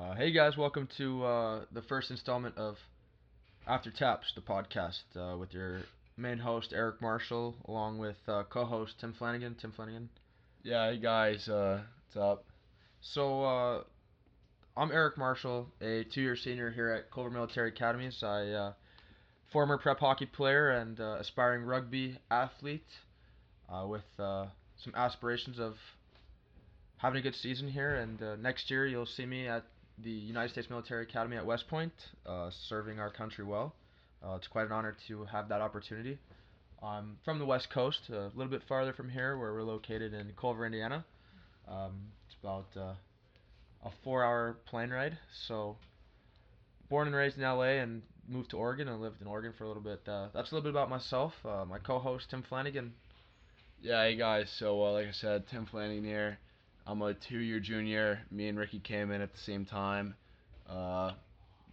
Uh, hey guys, welcome to uh, the first installment of After Taps, the podcast, uh, with your main host Eric Marshall, along with uh, co-host Tim Flanagan. Tim Flanagan. Yeah, hey guys, uh, what's up? So uh, I'm Eric Marshall, a two-year senior here at Culver Military Academies. I uh, former prep hockey player and uh, aspiring rugby athlete, uh, with uh, some aspirations of having a good season here. And uh, next year you'll see me at the United States Military Academy at West Point, uh, serving our country well. Uh, it's quite an honor to have that opportunity. I'm from the West Coast, a little bit farther from here, where we're located in Culver, Indiana. Um, it's about uh, a four-hour plane ride. So, born and raised in LA, and moved to Oregon and lived in Oregon for a little bit. Uh, that's a little bit about myself. Uh, my co-host Tim Flanagan. Yeah, hey guys, so uh, like I said, Tim Flanagan here. I'm a two-year junior. Me and Ricky came in at the same time. Uh,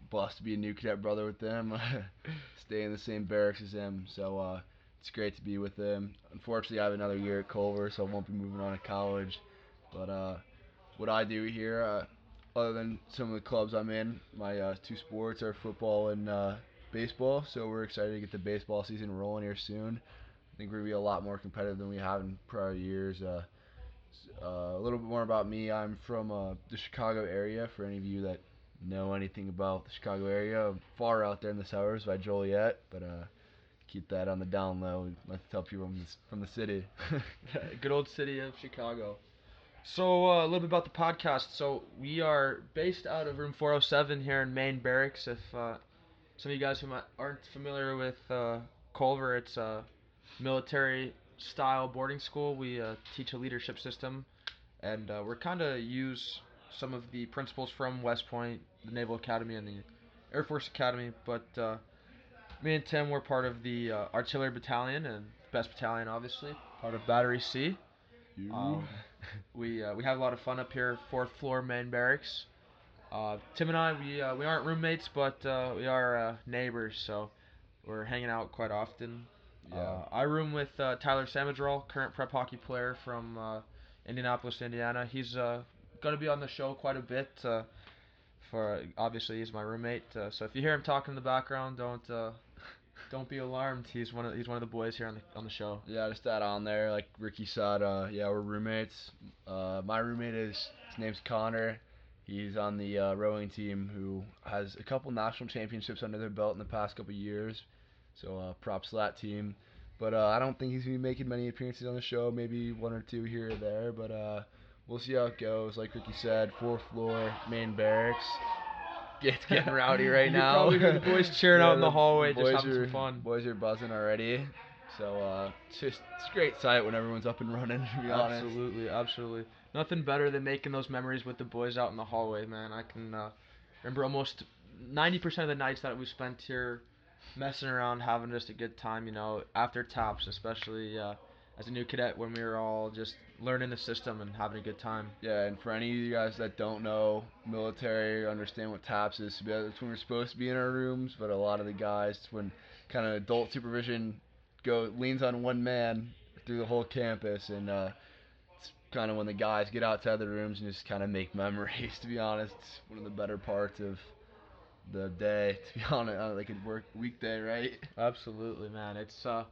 blessed to be a new cadet brother with them. Stay in the same barracks as him, so uh, it's great to be with them. Unfortunately, I have another year at Culver, so I won't be moving on to college. But uh, what I do here, uh, other than some of the clubs I'm in, my uh, two sports are football and uh, baseball. So we're excited to get the baseball season rolling here soon. I think we're gonna be a lot more competitive than we have in prior years. Uh, a little bit more about me. I'm from uh, the Chicago area. For any of you that know anything about the Chicago area, I'm far out there in the suburbs by Joliet, but uh, keep that on the down low. Let's tell people from the, from the city. Good old city of Chicago. So uh, a little bit about the podcast. So we are based out of room 407 here in Main Barracks. If uh, some of you guys who aren't familiar with Culver, it's a military style boarding school. We uh, teach a leadership system, and uh, we're kind of use some of the principles from West Point, the Naval Academy, and the Air Force Academy. But uh, me and Tim were part of the uh, Artillery Battalion and Best Battalion, obviously, part of Battery C. You. Um, we uh, we have a lot of fun up here, fourth floor main barracks. Uh, Tim and I, we uh, we aren't roommates, but uh, we are uh, neighbors, so we're hanging out quite often. Yeah. Uh, I room with uh, Tyler Samadrol, current prep hockey player from uh, Indianapolis, Indiana. He's uh, gonna be on the show quite a bit. Uh, for obviously he's my roommate, uh, so if you hear him talking in the background, don't uh, don't be alarmed. He's one of he's one of the boys here on the on the show. Yeah, just that on there. Like Ricky said, uh, yeah, we're roommates. Uh, my roommate is his name's Connor. He's on the uh, rowing team who has a couple national championships under their belt in the past couple years. So uh, props to that team. But uh, I don't think he's gonna be making many appearances on the show. Maybe one or two here or there. But uh, we'll see how it goes. Like Ricky said, fourth floor, main barracks. It's getting rowdy right You now. probably the boys cheering out in the the hallway, just boys having are, some fun. Boys are buzzing already. So uh, it's just it's a great sight when everyone's up and running. To be honest. Absolutely, absolutely. Nothing better than making those memories with the boys out in the hallway, man. I can uh, remember almost 90% of the nights that we spent here messing around, having just a good time, you know, after taps, especially uh, as a new cadet when we were all just learning the system and having a good time. Yeah, and for any of you guys that don't know military, understand what TAPS is, it's when we're supposed to be in our rooms, but a lot of the guys, when kind of adult supervision go leans on one man through the whole campus, and uh, it's kind of when the guys get outside the rooms and just kind of make memories. To be honest, it's one of the better parts of the day. To be honest, uh, like a work weekday, right? Absolutely, man. It's uh,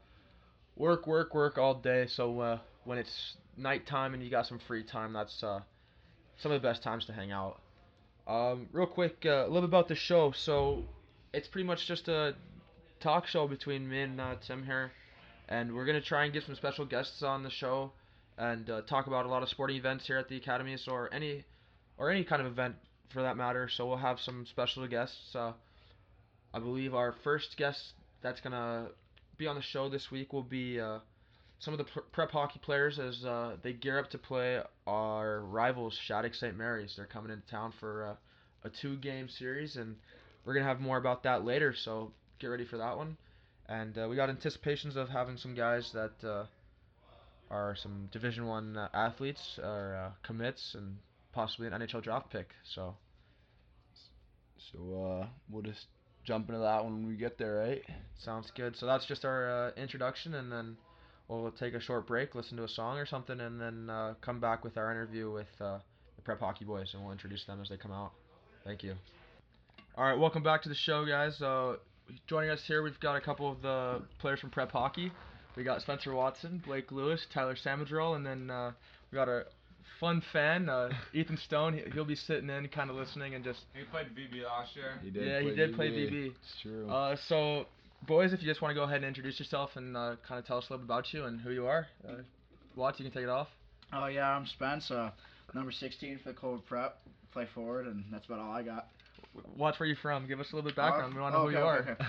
work, work, work all day. So uh, when it's nighttime and you got some free time, that's uh, some of the best times to hang out. Um, real quick, uh, a little bit about the show. So it's pretty much just a talk show between me and uh, Tim here, and we're gonna try and get some special guests on the show and uh, talk about a lot of sporting events here at the academies or any or any kind of event for that matter. So we'll have some special guests. Uh, I believe our first guest that's gonna be on the show this week will be uh, some of the pr- prep hockey players as uh, they gear up to play our rivals, Shattuck St. Mary's. They're coming into town for uh, a two-game series, and we're gonna have more about that later. So get ready for that one. And uh, we got anticipations of having some guys that are some Division One athletes or commits, and possibly an NHL draft pick. So So uh, we'll just jump into that when we get there, right? Sounds good. So that's just our uh, introduction, and then we'll take a short break, listen to a song or something, and then uh, come back with our interview with uh, the Prep Hockey Boys, and we'll introduce them as they come out. Thank you. All right, welcome back to the show, guys. Uh, joining us here, we've got a couple of the players from Prep Hockey. We got Spencer Watson, Blake Lewis, Tyler Samadrol, and then uh, we got a fun fan, uh, Ethan Stone. He- He'll be sitting in, kind of listening, and just He played VB last year. He did. yeah, he did play VB. It's true. Uh, so, boys, if you just want to go ahead and introduce yourself and uh, kind of tell us a little bit about you and who you are, uh, Watts, you can take it off. Oh yeah, I'm Spence, uh, number 16 for the Cold Prep. Play forward, and that's about all I got. Watch where you from. Give us a little bit of background. we want to oh, know who okay, you are. okay, okay.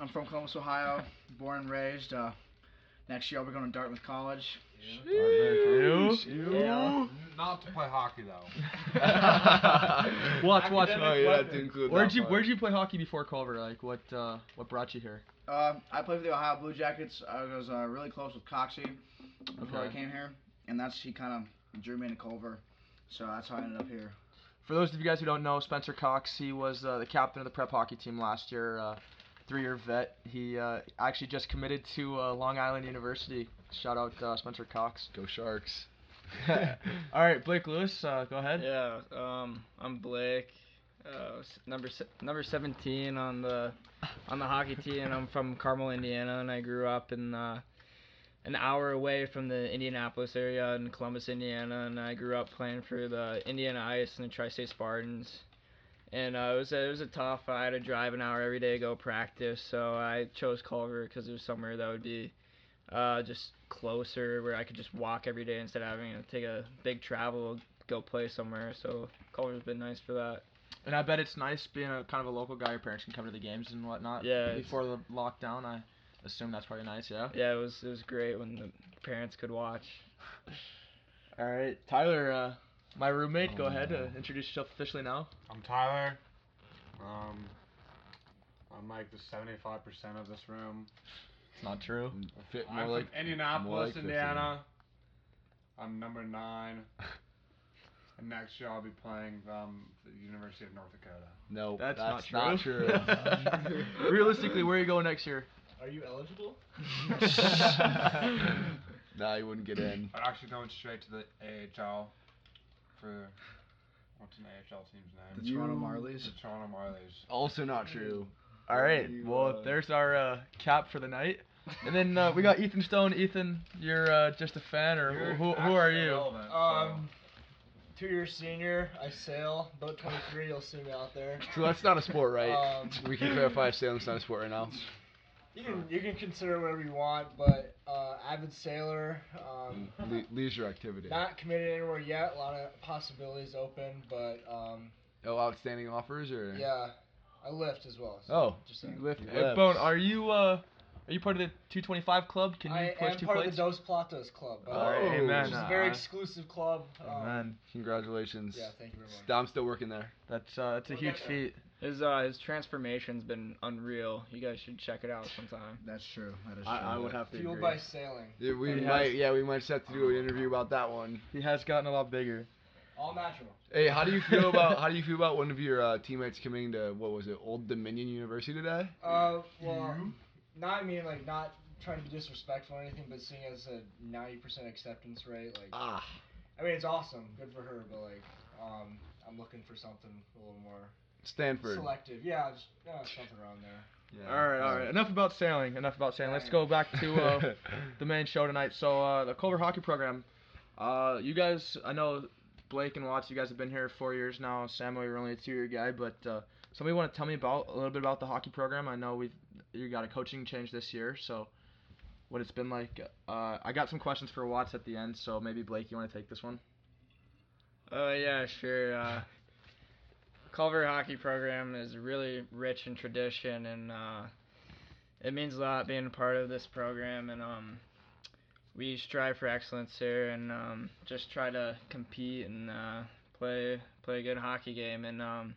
I'm from Columbus, Ohio, born and raised. Uh, next year I'll be going to Dartmouth College. You? Yeah. Not to play hockey though. watch, watch. oh, you have to include Where'd that you part. Where'd you play hockey before Culver? Like, what uh, what brought you here? Um, I played for the Ohio Blue Jackets. I was uh, really close with Coxie before I came here, and that's he kind of drew me into Culver. So that's how I ended up here. For those of you guys who don't know, Spencer Cox, he was uh, the captain of the prep hockey team last year. Uh, three-year vet. He uh, actually just committed to uh, Long Island University. Shout out uh, Spencer Cox. Go Sharks. All right, Blake Lewis, uh, go ahead. Yeah, um, I'm Blake, uh, number se- number 17 on the on the hockey team. I'm from Carmel, Indiana, and I grew up in uh, an hour away from the Indianapolis area in Columbus, Indiana, and I grew up playing for the Indiana Ice and the Tri-State Spartans. And uh, it was a, it was a tough. I had to drive an hour every day to go practice, so I chose Culver because it was somewhere that would be uh, just closer, where I could just walk every day instead of having to take a big travel go play somewhere. So Culver's been nice for that. And I bet it's nice being a kind of a local guy. Your parents can come to the games and whatnot. Yeah, Before the lockdown, I assume that's probably nice. Yeah. Yeah, it was it was great when the parents could watch. All right, Tyler, uh, my roommate. go Oh, ahead. Uh, introduce yourself officially now. I'm Tyler. Um, I'm like the 75% of this room. It's not true. Fit I'm more from like Indianapolis, like Indiana. I'm number nine. And next year I'll be playing um, the University of North Dakota. no. That's, that's not true. Realistically, where are you going next year? Are you eligible? nah, you wouldn't get in. I'm actually going straight to the AHL for what's an AHL team's The name? Toronto You- Marlies. The Toronto Marlies. Also not true. All right. You, Well, uh, there's our uh, cap for the night. And then uh, we got Ethan Stone. Ethan, you're uh, just a fan, or You're who, who are you? irrelevant, so- Um, two year senior. I sail. Boat 23. You'll see me out there. So that's not a sport, right? Um, we can clarify sailing's not a sport right now. You can you can consider whatever you want, but uh, avid sailor. Um, Le- leisure activity. not committed anywhere yet. A lot of possibilities open, but um, Oh, outstanding offers or? yeah, I lift as well. So Oh, just saying. Lift. Hey. Bone, are you uh, are you part of the 225 club? Can you I push am two part plates? of the Dos Platos club. by the All right, way, Oh. amen. Which is a Uh, very exclusive club. Um, amen. Congratulations. Yeah, thank you very much. I'm still working there. That's uh, that's a We'll huge get feat. His uh his transformation's been unreal. You guys should check it out sometime. That's true. That is I, true. I would have to Fueled agree. by sailing. Yeah, we He might, has- yeah, we might just have to do an interview about that one. He has gotten a lot bigger. All natural. Hey, how do you feel about how do you feel about one of your uh, teammates coming to what was it, Old Dominion University today? Uh, well, not I mean like not trying to be disrespectful or anything, but seeing as a ninety percent acceptance rate, like Ah, I mean it's awesome, good for her, but like um, I'm looking for something a little more Stanford. selective. Yeah, just uh, something around there. Yeah. All right, all right. Enough about sailing. Enough about sailing. Let's go back to uh, the main show tonight. So uh, the Culver hockey program. Uh, you guys, I know Blake and Watts. You guys have been here four years now. Samuel, you're only a two-year guy, but uh, somebody want to tell me about a little bit about the hockey program? I know we've you got a coaching change this year, so what it's been like. Uh, I got some questions for Watts at the end, so maybe Blake, you want to take this one? Uh, yeah, sure. Uh, Culver hockey program is really rich in tradition, and uh, it means a lot being a part of this program. And um, we strive for excellence here, and um, just try to compete and uh, play play a good hockey game. And um,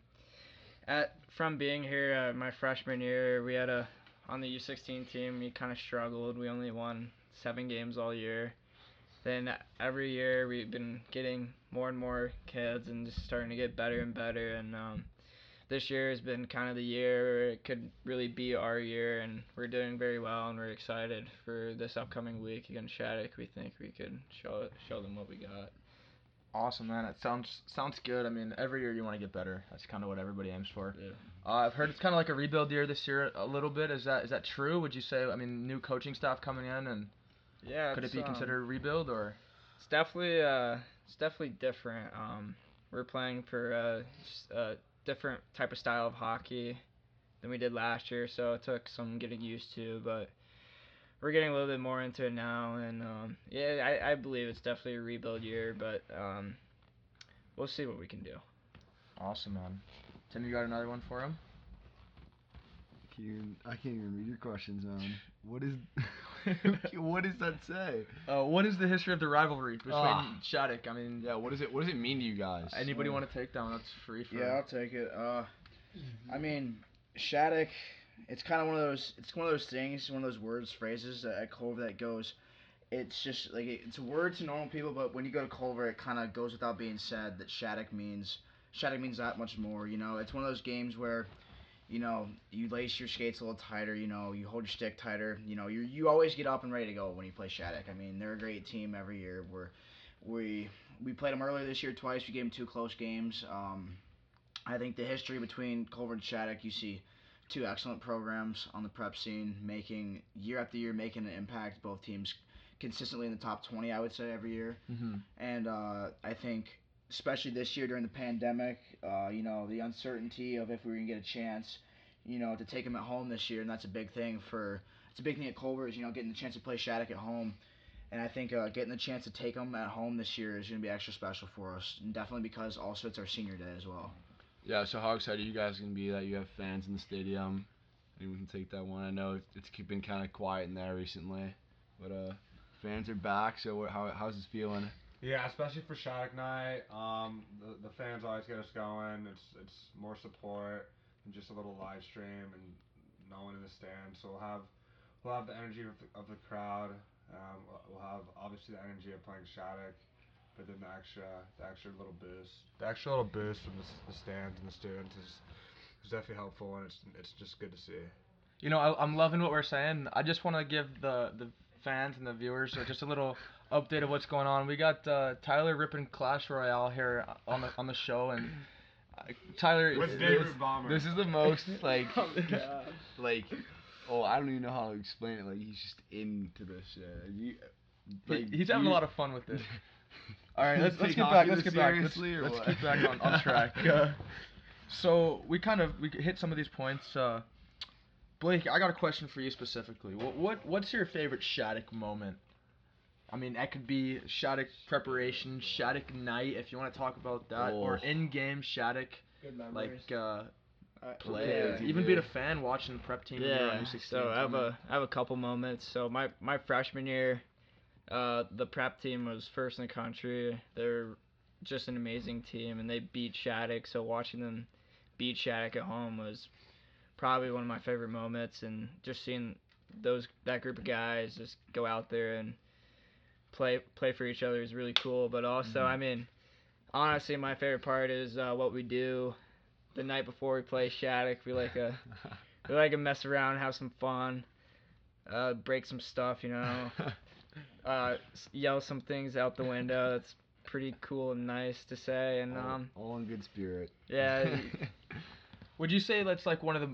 at from being here uh, my freshman year, we had a on the U16 team. We kind of struggled. We only won seven games all year. Then every year we've been getting more and more kids and just starting to get better and better. And um, this year has been kind of the year where it could really be our year, and we're doing very well, and we're excited for this upcoming week against Shattuck. We think we could show show them what we got. Awesome, man. It sounds sounds good. I mean, every year you want to get better. That's kind of what everybody aims for. Yeah. Uh, I've heard it's kind of like a rebuild year this year, a little bit. Is that is that true? Would you say? I mean, new coaching staff coming in, and Yeah. could it it's, be um, considered a rebuild or? It's definitely uh, it's definitely different. Um, we're playing for a different type of style of hockey than we did last year, so it took some getting used to, but we're getting a little bit more into it now, and um, yeah, I, I believe it's definitely a rebuild year, but um, we'll see what we can do. Awesome, man. Tim, you got another one for him? Can't even, I can't even read your questions, man. What is what does that say? Uh, what is the history of the rivalry between Ah. Shattuck? I mean, Yeah, what does it what does it mean to you guys? anybody So- want to take that one? That's free for. Yeah, I'll take it. Uh, I mean, Shattuck. It's kind of one of those. It's one of those things. One of those words, phrases that at Culver that goes. It's just like it's a word to normal people, but when you go to Culver, it kind of goes without being said that Shattuck means. Shattuck means that much more. You know, it's one of those games where, you know, you lace your skates a little tighter. You know, you hold your stick tighter. You know, you you always get up and ready to go when you play Shattuck. I mean, they're a great team every year. We're we we played them earlier this year twice. We gave them two close games. Um, I think the history between Culver and Shattuck, you see two excellent programs on the prep scene, making year after year making an impact. Both teams consistently in the top 20, I would say, every year. hmm And uh, I think, especially this year during the pandemic, uh, you know, the uncertainty of if we were gonna get a chance, you know, to take them at home this year, and that's a big thing for. It's a big thing at Culver is you know getting the chance to play Shattuck at home. And I think uh, getting the chance to take them at home this year is going to be extra special for us, and definitely because also it's our senior day as well. Yeah, so how excited are you guys gonna be that you have fans in the stadium? Anyone can take that one. I know it's, it's been kind of quiet in there recently, but uh, fans are back. So how how's this feeling? Yeah, especially for Shattuck night. Um, the, the fans always get us going. It's it's more support than just a little live stream and no one in the stands. So we'll have we'll have the energy of the, of the crowd. Um, we'll- we'll have obviously the energy of playing Shattuck, but then the extra the extra little boost. The extra little boost from the, the stands and the students is, is definitely helpful, and it's it's just good to see. You know, I, I'm loving what we're saying. I just want to give the the fans and the viewers uh, just a little update of what's going on. We got uh, Tyler ripping Clash Royale here on the on the show, and uh, Tyler, With this- Beirut Bomber. This is the most like Oh, like oh I don't even know how to explain it. Like he's just into this shit. You, he- he's having a lot of fun with this. All right, let's, let's get back. Let's get back. Let's, seriously, let's what? get back on, on track. Uh, so we kind of we hit some of these points. Uh, Blake, I got a question for you specifically. What, what what's your favorite Shattuck moment? I mean, that could be Shattuck preparation, Shattuck night, if you want to talk about that, or Oh. in-game Shattuck like uh, Uh, play. Yeah. Even being a fan watching the prep team. when you were Yeah, so I have a I have a couple moments. So my my freshman year, uh, the prep team was first in the country. They're just an amazing team, and they beat Shattuck. So watching them beat Shattuck at home was probably one of my favorite moments, and just seeing those that group of guys just go out there and play play for each other is really cool. But also, Mhm. I mean, honestly, my favorite part is uh, what we do the night before we play Shattuck. We like a we like to mess around, have some fun, uh, break some stuff, you know, uh, yell some things out the window. That's pretty cool and nice to say. And all, um, all in good spirit. yeah, Would you say that's like one of the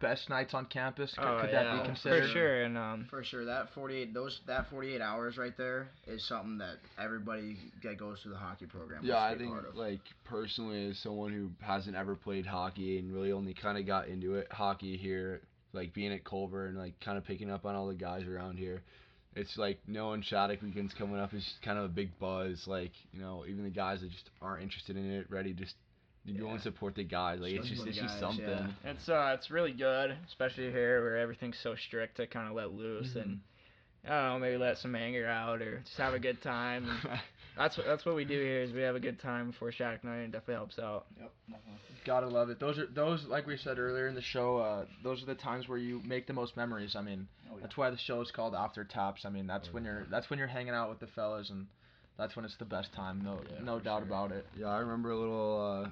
best nights on campus? Could, oh could yeah, that be considered? for sure. And um, For sure, that 48 those that 48 hours right there is something that everybody that goes through the hockey program. Yeah, I think part of. like personally, as someone who hasn't ever played hockey and really only kind of got into it, hockey here, like being at Culver and like kind of picking up on all the guys around here, it's like knowing Shattuck weekends coming up is kind of a big buzz. Like you know, even the guys that just aren't interested in it, ready just to go Yeah. and support the guys. Like it's just the it's just something. yeah. it's uh, it's really good, especially here where everything's so strict to kind of let loose and. I don't know, maybe let some anger out or just have a good time. That's what that's what we do here is we have a good time before Shattuck night and it definitely helps out. Yep. Gotta love it. Those are those like we said earlier in the show. Uh, those are the times where you make the most memories. I mean, Oh, yeah. that's why the show is called After Taps. I mean, that's Oh, when yeah. you're that's when you're hanging out with the fellas, and that's when it's the best time. No Yeah, no for doubt sure. about it. Yeah, I remember a little uh,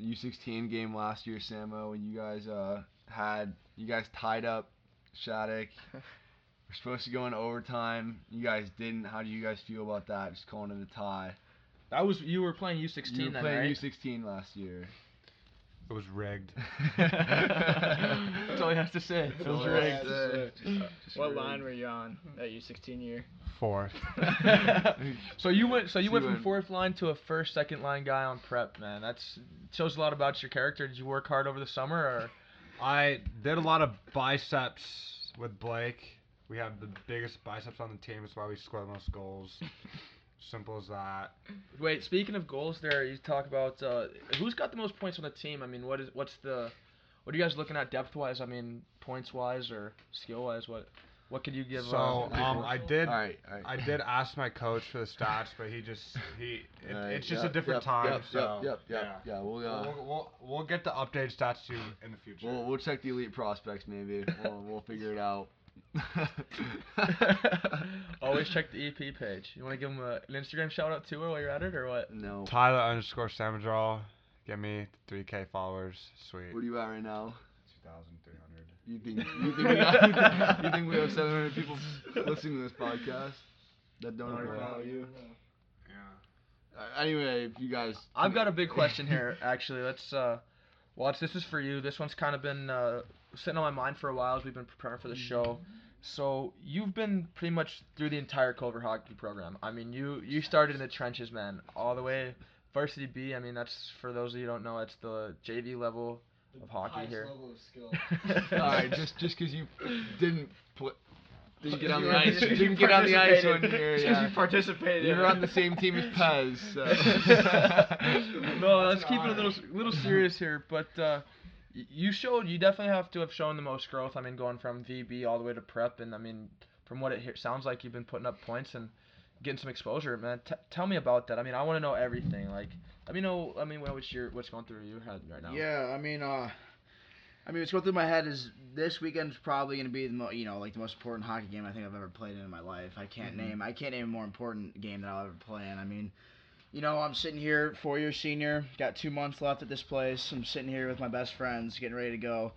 U16 game last year, Samo, when you guys uh, had you guys tied up Shattuck. We're supposed to go into overtime. You guys didn't. How do you guys feel about that? Just calling it a tie. That was you were playing U16 You were then, playing right? U16 last year. It was rigged. That's all he has to say. It It was was rigged. rigged. What line were you on at U16 year? Fourth. so you went. So you So went from went- fourth line to a first, second line guy on prep, man. That's shows a lot about your character. Did you work hard over the summer, or I did a lot of biceps with Blake. We have the biggest biceps on the team. That's why we score the most goals. Simple as that. wait? Speaking of goals, there you talk about uh, who's got the most points on the team. I mean, what is what's the what are you guys looking at depth wise? I mean, points wise or skill wise? What what could you give? So uh, um. I did. All right, all right. I did ask my coach for the stats, but he just he. It, All right, it's just yep, a different yep, time. Yep, so yep, yep, yeah. Yeah, we'll, uh, We'll, we'll, we'll get the updated stats to you in the future. we'll we'll check the elite prospects maybe. We'll we'll figure it out. Always check the EP page. You want to give him a, an Instagram shout out too, while you're at it, or what? no. Tyler underscore Samadral. Get me 3K followers. Sweet. What are you at right now? 2,300. You think you think we got, you think we have 700 people listening to this podcast that don't already follow you? Yeah. Uh, anyway, if you guys, I've got a big question here. Actually, let's uh, watch. This is for you. This one's kind of been uh, sitting on my mind for a while as we've been preparing for the show. So you've been pretty much through the entire Culver hockey program. I mean, you you started in the trenches, man, all the way varsity B. I mean, that's for those of you who don't know, it's the JV level of hockey highest here. level of skill. all right, just just because you didn't put. Didn't get on the were- ice. you Didn't get on the ice one year. Just 'cause Yeah. you participated. You're on the same team as Pez. So. no, That's let's an keep it a little little serious here. But uh, y- you showed you definitely have to have shown the most growth. I mean, going from VB all the way to prep, and I mean, from what it he- sounds like, you've been putting up points and getting some exposure, man. T- tell me about that. I mean, I want to know everything. Like, let me know. I mean, what's your what's going through your head right now? Yeah, I mean, uh, I mean, what's going through my head is this weekend's probably going to be the mo- you know like the most important hockey game I think I've ever played in my life. I can't name I can't name a more important game that I'll ever play in. I mean, you know, I'm sitting here, four year senior, got two months left at this place. I'm sitting here with my best friends, getting ready to go,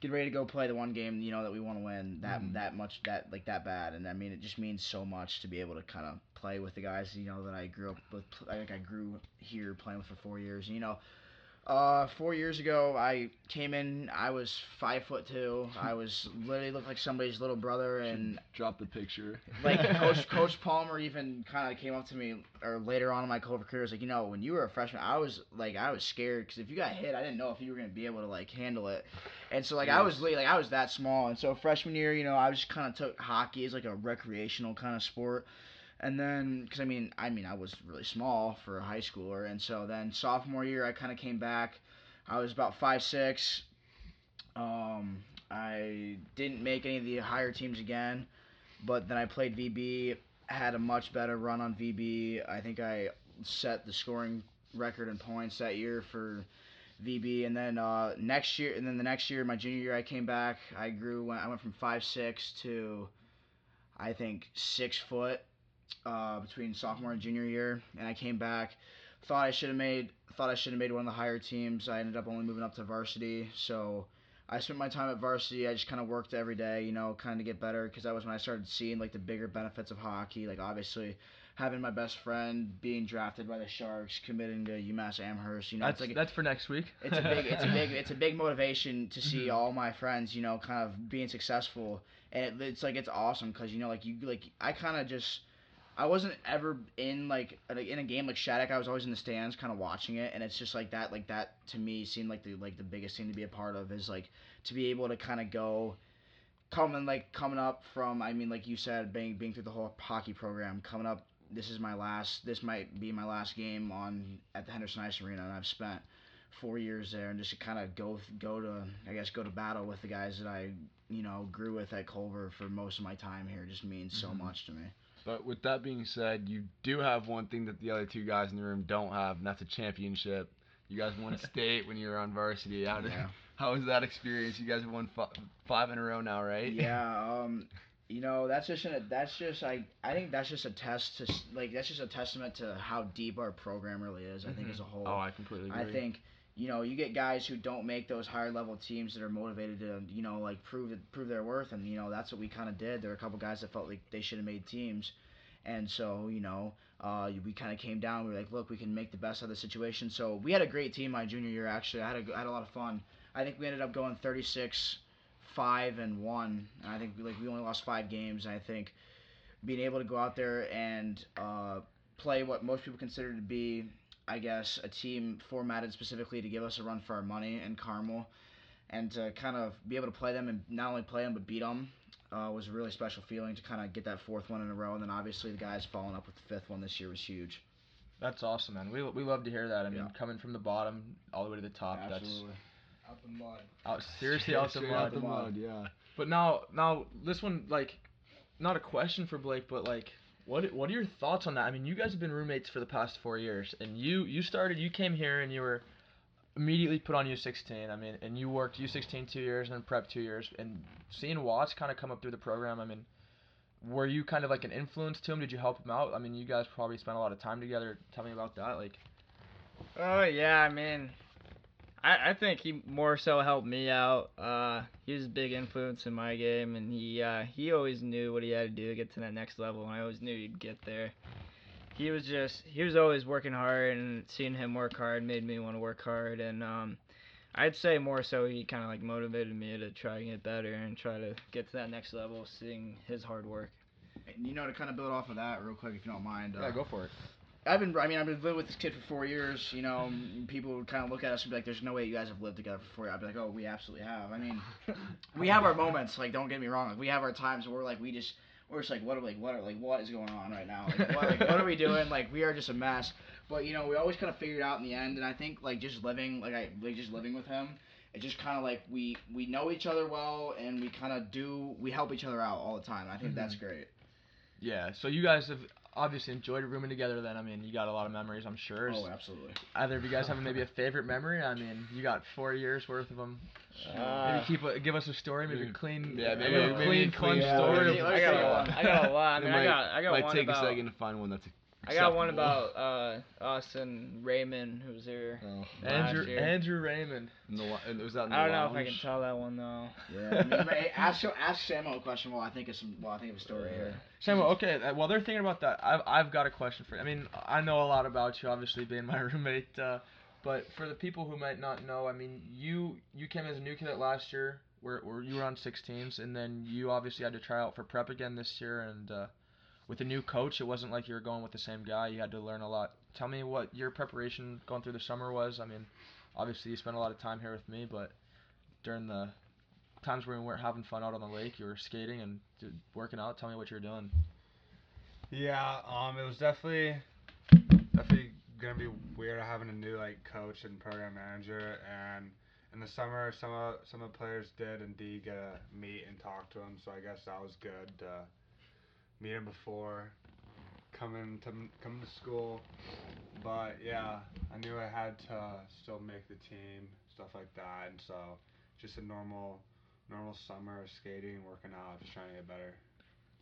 getting ready to go play the one game you know that we want to win that mm-hmm. that much that like that bad. And I mean, it just means so much to be able to kind of play with the guys you know that I grew up with. I think I grew here playing with for four years. And, you know. Uh, four years ago, I came in. I was five foot two. I was literally looked like somebody's little brother, and Drop the picture. like Coach Coach Palmer even kind of came up to me, or later on in my career, was like, you know, when you were a freshman, I was like, I was scared because if you got hit, I didn't know if you were gonna be able to like handle it, and so like I was li- like I was that small, and so freshman year, you know, I just kind of took hockey as like a recreational kind of sport. And then, because I mean, I mean, I was really small for a high schooler, and so then sophomore year, I kind of came back. I was about five six. Um, I didn't make any of the higher teams again, but then I played VB. Had a much better run on VB. I think I set the scoring record in points that year for VB. And then uh, next year, and then the next year, my junior year, I came back. I grew. I went from five six to, I think six foot, uh, between sophomore and junior year. And I came back. Thought I should have made. Thought I should have made one of the higher teams. I ended up only moving up to varsity. So I spent my time at varsity. I just kind of worked every day, you know, kind of get better because that was when I started seeing like the bigger benefits of hockey. Like obviously having my best friend being drafted by the Sharks, committing to UMass Amherst. You know, that's it's like that's for next week. it's a big it's a big it's a big motivation to Mm-hmm. see all my friends you know kind of being successful and it, it's like it's awesome because you know like you like i kind of just i wasn't ever in like a- in a game like Shattuck. i was always in the stands kind of watching it and it's just like that like that to me seemed like the like the biggest thing to be a part of is like to be able to kind of go coming like coming up from i mean like you said being being through the whole hockey program coming up this is my last this might be my last game on at the henderson ice arena and i've spent four years there and just to kind of go go to I guess go to battle with the guys that I you know grew with at Culver for most of my time here just means so Mhm. much to me. But with that being said, you do have one thing that the other two guys in the room don't have, and that's a championship. You guys won state when you were on varsity. How did, Yeah. how was that experience? You guys have won fi- five in a row now, right? yeah, um, you know that's just an, that's just I I think that's just a test to like that's just a testament to how deep our program really is. I think Mhm. as a whole. Oh, I completely agree. I think you know you get guys who don't make those higher level teams that are motivated to you know like prove prove their worth, and you know that's what we kind of did. There were a couple guys that felt like they should have made teams, and so you know uh, we kind of came down. We were like, look, we can make the best of the situation. So we had a great team my junior year. Actually, I had a, I had a lot of fun. I think we ended up going 36, five and one. And I think like we only lost five games. And I think being able to go out there and uh, play what most people consider to be, I guess, a team formatted specifically to give us a run for our money in Carmel, and to kind of be able to play them and not only play them but beat them uh, was a really special feeling to kind of get that fourth one in a row, and then obviously the guys following up with the fifth one this year was huge. That's awesome, man. We, we love to hear that. I mean, Yeah. coming from the bottom all the way to the top. Absolutely. Out the mud. Out, seriously out the mud. out the mud, yeah. But now, now this one, like, not a question for Blake, but like, what what are your thoughts on that? I mean, you guys have been roommates for the past four years, and you you started, you came here, and you were immediately put on U16. I mean, and you worked U16 two years and then prep two years, and seeing Watts kind of come up through the program. I mean, were you kind of like an influence to him? Did you help him out? I mean, you guys probably spent a lot of time together. Tell me about that. Like, Oh yeah, I mean, I I think he more so helped me out. Uh, he was a big influence in my game, and he uh, he always knew what he had to do to get to that next level, and I always knew he'd get there. He was just he was always working hard, and seeing him work hard made me want to work hard, and um, I'd say more so he kind of like motivated me to try and get better and try to get to that next level, seeing his hard work. And you know, to kind of build off of that real quick, if you don't mind. Uh, yeah, go for it. I've been, I mean, I've been living with this kid for four years. You know, people would kind of look at us and be like, "There's no way you guys have lived together for four years." I'd be like, "Oh, we absolutely have." I mean, we have our moments. Like, don't get me wrong. Like, we have our times where we're like, we just, we're just like, what are like, what are like, what is going on right now? Like, what, like, what are we doing? Like, we are just a mess. But you know, we always kind of figured it out in the end. And I think like just living, like I, like just living with him. It just kind of like we we know each other well, and we kind of do we help each other out all the time. I think mm-hmm. that's great. Yeah. So you guys have obviously enjoyed rooming together. Then I mean, you got a lot of memories, I'm sure. Oh, absolutely. Either of you guys have maybe a favorite memory? I mean, you got four years worth of them. Uh, maybe keep a, give us a story, maybe a clean, yeah, a maybe- little maybe clean, clean story. story. of- I got a lot. I got a lot. I mean, It I got I got might one take about. a second to find one that's. I got one about uh, us and Raymond, who's here. Oh, Andrew last year. Andrew Raymond. in the, and was that in the I don't know if I can tell that one though. Yeah. I mean, hey, ask ask Samuel a question while I think of some. While I think of a story here. Samuel, okay. uh, While they're thinking about that, I've I've got a question for you. I mean, I know a lot about you, obviously being my roommate. Uh, but for the people who might not know, I mean, you you came as a new cadet last year, where where you were on 16s, and then you obviously had to try out for prep again this year, and uh, with a new coach, it wasn't like you were going with the same guy. You had to learn a lot. Tell me what your preparation going through the summer was. I mean, obviously you spent a lot of time here with me, but during the times where we weren't having fun out on the lake, you were skating and working out. Tell me what you're doing. Yeah, um, it was definitely definitely gonna be weird having a new like coach and program manager, and in the summer some of some of the players did indeed get to meet and talk to him, so I guess that was good meet him before coming to coming to school. But yeah, I knew I had to still make the team, stuff like that, and so just a normal normal summer of skating, working out, just trying to get better.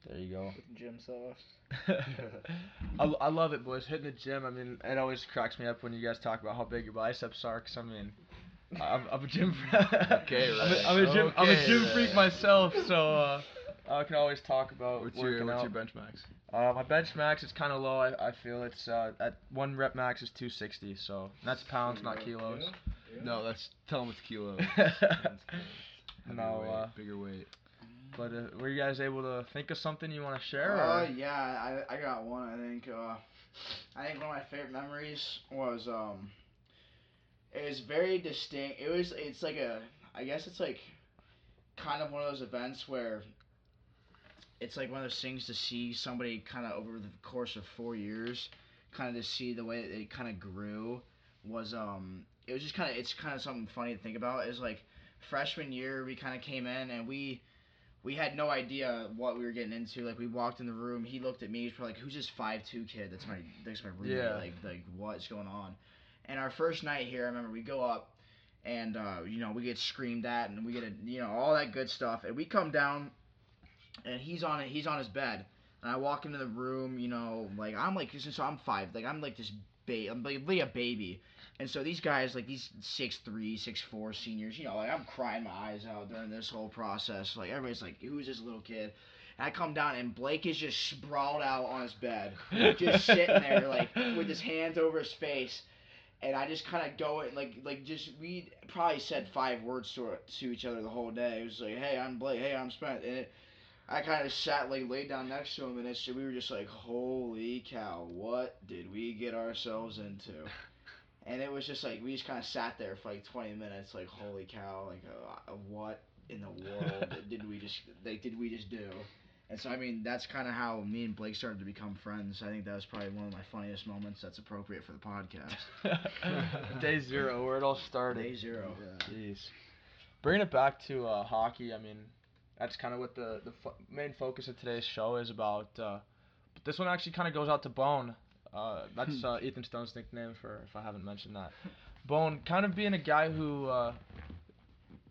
There you go. Gym sauce. I, I love it, boys. Hitting the gym. I mean, it always cracks me up when you guys talk about how big your biceps are. Cause I mean, I'm, I'm a gym. Freak. Okay, I'm a, right. I'm a gym. I'm a gym freak right. myself, so uh, I can always talk about What's working your what's out. your bench max? Uh, my bench max is kind of low. I, I feel it's uh, at one rep max is 260. So that's pounds, not kilos. No, that's tell them it's kilos. No, weight, uh, bigger weight. But uh, were you guys able to think of something you want to share? Uh, or- yeah, I, I got one. I think. Uh, I think one of my favorite memories was um. It was very distinct. It was. It's like a. I guess it's like, kind of one of those events where. It's like one of those things to see somebody kind of over the course of four years, kind of to see the way that it kind of grew, was um. It was just kind of. It's kind of something funny to think about. Is like, freshman year we kind of came in and we we had no idea what we were getting into. Like we walked in the room, he looked at me, he's probably like, "Who's this five two kid? That's my that's my roommate. Yeah. Like like what's going on?" And our first night here, I remember we go up, and uh, you know we get screamed at, and we get a you know all that good stuff, and we come down, and he's on it. He's on his bed, and I walk into the room. You know, like I'm like so I'm five, like I'm like this baby. I'm like, a baby. And so these guys, like these six three, six four seniors, you know, like I'm crying my eyes out during this whole process. Like everybody's like, "Who's this little kid?" And I come down and Blake is just sprawled out on his bed, just sitting there like with his hands over his face. And I just kind of go and like like just we probably said five words to to each other the whole day. It was like, hey, I'm Blake. Hey, I'm Spence. And it, I kind of sat like laid down next to him, and it's we were just like, holy cow, what did we get ourselves into? And it was just like we just kind of sat there for like 20 minutes, like holy cow, like uh, what in the world did we just like did we just do? And so I mean that's kind of how me and Blake started to become friends. I think that was probably one of my funniest moments. That's appropriate for the podcast. Day zero, where it all started. Day zero. Jeez. Bringing it back to uh, hockey, I mean, that's kind of what the the fo- main focus of today's show is about. Uh, but this one actually kind of goes out to Bone. Uh, that's uh, Ethan Stone's nickname for if I haven't mentioned that. Bone, kind of being a guy who uh,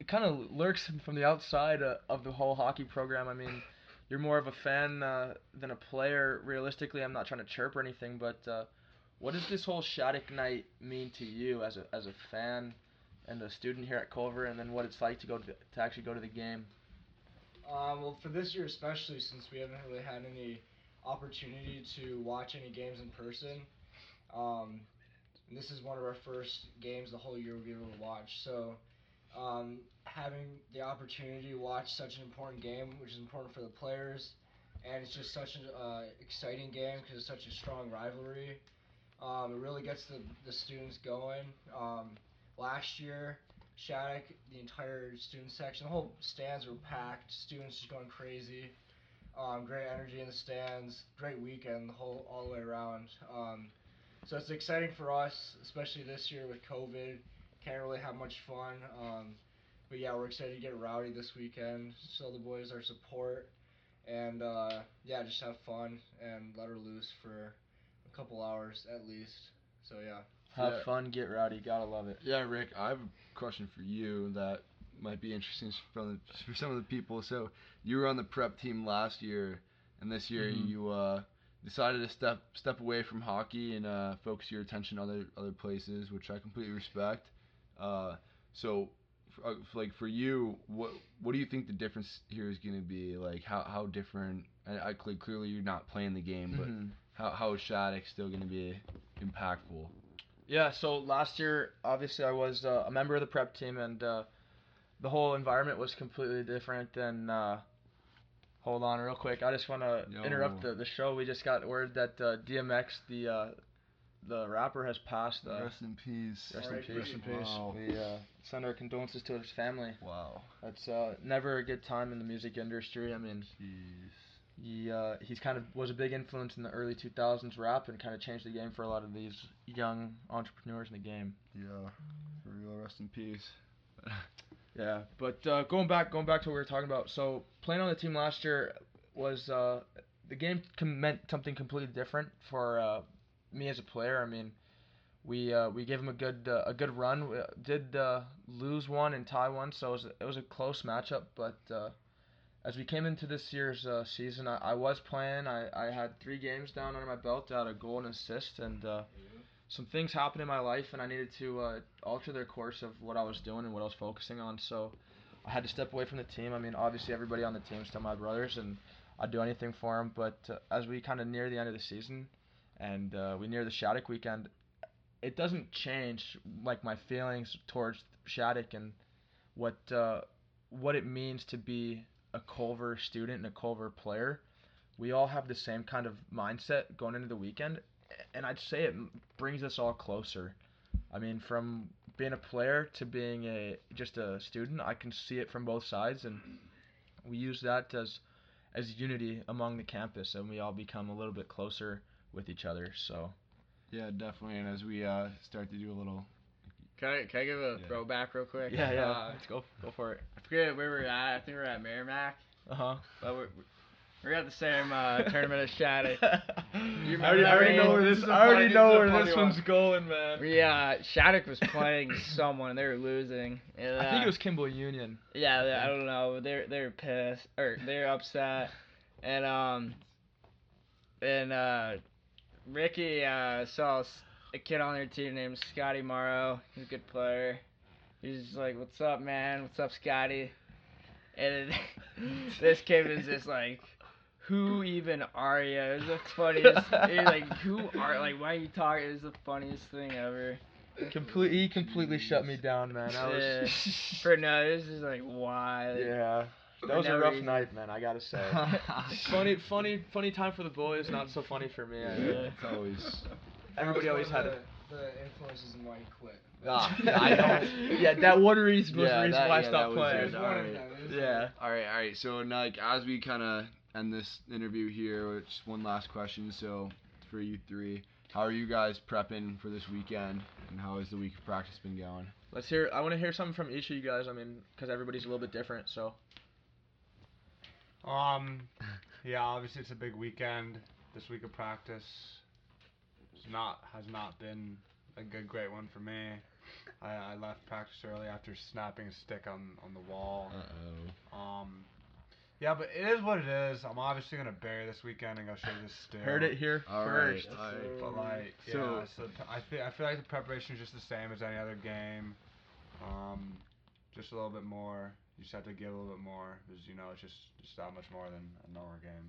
kind of lurks from the outside uh, of the whole hockey program. I mean, you're more of a fan uh, than a player. Realistically, I'm not trying to chirp or anything, but uh, what does this whole Shattuck night mean to you as a as a fan and a student here at Culver, and then what it's like to go to, the, to actually go to the game? Um, well, for this year especially, since we haven't really had any opportunity to watch any games in person, um, this is one of our first games the whole year we'll be able to watch. So, um, having the opportunity to watch such an important game, which is important for the players, and it's just such an uh, exciting game because it's such a strong rivalry. Um, it really gets the, the students going. Um, last year, Shattuck, the entire student section, the whole stands were packed. Students just going crazy. Um, great energy in the stands. Great weekend, the whole all the way around. Um, so it's exciting for us, especially this year with COVID. Can't really have much fun. Um, but yeah, we're excited to get rowdy this weekend. Show the boys our support, and uh, yeah, just have fun and let her loose for a couple hours at least. So yeah. Have Yeah. fun, get rowdy, gotta love it. Yeah, Rick, I have a question for you that might be interesting from the, for some of the people. So you were on the prep team last year, and this year Mhm. you uh, decided to step step away from hockey and uh, focus your attention on other other places, which I completely respect. Uh, so, uh, like for you, what what do you think the difference here is going to be? Like how how different? I, I clearly you're not playing the game, but Mhm. how how is Shattuck still going to be impactful? Yeah, so last year, obviously, I was uh, a member of the prep team, and uh, the whole environment was completely different than. Uh, hold on, real quick. I just want to interrupt the, the show. We just got word that uh, DMX, the uh, the rapper, has passed. Uh, Rest in peace. rest in peace. Rest in peace. Wow. We uh, send our condolences to his family. Wow. That's uh, never a good time in the music industry. I mean, Jeez. He uh, he's kind of was a big influence in the early 2000s rap and kind of changed the game for a lot of these young entrepreneurs in the game. Yeah. For real, rest in peace. Yeah, but uh, going back, going back to what we were talking about. So playing on the team last year was uh, the game com- meant something completely different for uh, me as a player. I mean, we uh, we gave him a good uh, a good run. We did uh, lose one and tie one, so it was it was a close matchup. But uh, as we came into this year's uh, season, I, I was playing. I, I had three games down under my belt. I had a goal and assist, and uh, some things happened in my life, and I needed to uh, alter the course of what I was doing and what I was focusing on. So I had to step away from the team. I mean, obviously everybody on the team is still my brothers, and I'd do anything for them. But uh, as we kind of near the end of the season, and uh, we near the Shattuck weekend, it doesn't change like my feelings towards Shattuck and what uh, what it means to be a Culver student and a Culver player. We all have the same kind of mindset going into the weekend, and I'd say it brings us all closer. I mean, from being a player to being a just a student, I can see it from both sides, and we use that as as unity among the campus, and we all become a little bit closer with each other. So Yeah, definitely. And as we uh, start to do a little. Can I, can I give a Yeah. throwback real quick? yeah, yeah, Uh, let's go go for it. I forget where we're at. I think we're at Merrimack. Uh huh. But we're, we're at the same uh, tournament as Shattuck. I already, I already know where This this. is already funny- know this where funny this one. going, man. Yeah, Shattuck was playing someone. and They were losing. And, I think uh, it was Kimball Union. Yeah, they- I don't know. They're they're pissed or they're upset, and um, and uh, Ricky uh saw s- a kid on their team named Scotty Morrow. He's a good player. He's like, "What's up, man? What's up, Scotty?" And this kid was just like who even are you? It was the funniest. it was like, who are like? Why are you talking? It was the funniest thing ever. Complete, he completely shut me down, man. I was, Yeah. For no, this is like why? yeah, that For was a rough reason. night, man. I gotta say. funny, funny, funny time for the boys. Not so funny for me. I Yeah. It's always. Everybody always had one it. the, the influences in why he quit. Ah, yeah, I know. yeah, that one reason was Yeah, the reason that- why I yeah, stopped that was playing. it. It was all right. was, yeah. All right, all right. So, like, as we kind of end this interview here, which one last question. So, for you three, how are you guys prepping for this weekend, and how has the week of practice been going? Let's hear. I want to hear something from each of you guys. I mean, because everybody's a little bit different. So Um, yeah, obviously it's a big weekend. This week of practice is not has not been a good great one for me. I, I left practice early after snapping a stick on on the wall. Uh oh. Um, yeah, but it is what it is. I'm obviously gonna bury this weekend and go show this still. heard it here All right. first. all right. But like, yeah, So- so, p- I feel I feel like the preparation is just the same as any other game. Um, just a little bit more. You just have to give a little bit more because you know it's just just that much more than a normal game.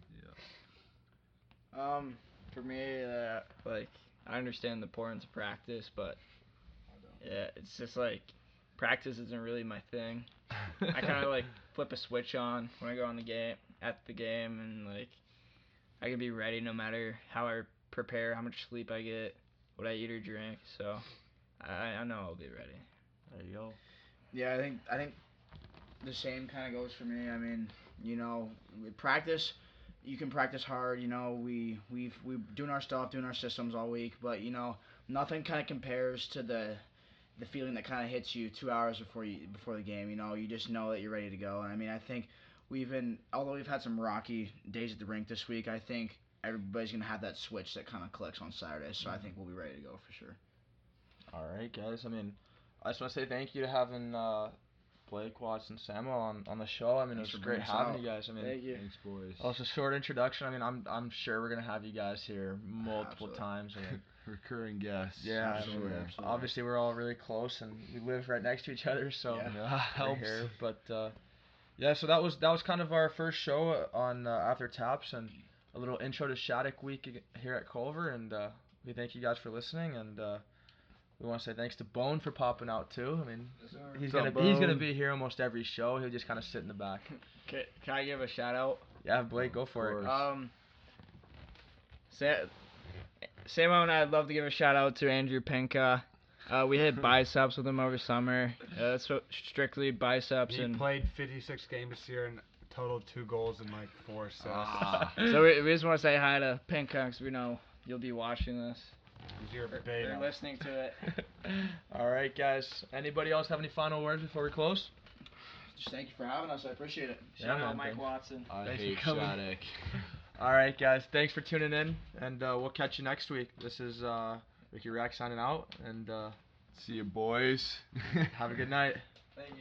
Yeah. Um, for me, uh, like I understand the importance of practice, but yeah, it's just like practice isn't really my thing. I kind of like flip a switch on when I go on the game at the game, and like I can be ready no matter how I prepare, how much sleep I get, what I eat or drink. So I, I know I'll be ready. There you go. Yeah, I think I think the same kind of goes for me. I mean, you know, with practice, you can practice hard. You know, we we've we doing our stuff, doing our systems all week, but you know, nothing kind of compares to the the feeling that kind of hits you two hours before you before the game. You know, you just know that you're ready to go. And I mean, I think we've been although we've had some rocky days at the rink this week, I think everybody's gonna have that switch that kind of clicks on Saturday. So I think we'll be ready to go for sure. All right, guys. I mean, I just want to say thank you to having uh, Blake, Watts, and Samuel on, on the show. I mean, Thanks it was great having out. you guys. I mean, Thank you. Thanks, boys. oh, it's a short introduction. I mean, I'm I'm sure we're gonna have you guys here multiple Absolutely. times. I mean, Recurring guests. yeah, I Absolutely, absolutely. obviously we're all really close and we live right next to each other, so Yeah. Yeah, helps. here. But uh, yeah, so that was that was kind of our first show on uh, After Taps and a little intro to Shattuck Week here at Culver, and uh, we thank you guys for listening, and uh, we want to say thanks to Bone for popping out too. I mean, he's What's gonna up, he's gonna be here almost every show. He'll just kind of sit in the back. Can, can I give a shout out? Yeah, Blake, go for it. course. Um, Sa- Samo and I'd love to give a shout out to Andrew Pinka. Uh, we hit biceps with him over summer. Uh, that's so strictly biceps, He and played 56 games this year and total two goals and like four assists. Ah. so we, we just want to say hi to Pinka because we know you'll be watching this He's your or, beta. or listening to it. All right, guys. Anybody else have any final words before we close? Just thank you for having us. I appreciate it. Yeah, Shout man, out Mike thanks. Watson. I Thanks for coming. Shattuck. All right, guys. Thanks for tuning in, and uh, we'll catch you next week. This is uh, Ricky Rack signing out, and uh, See you, boys. have a good night.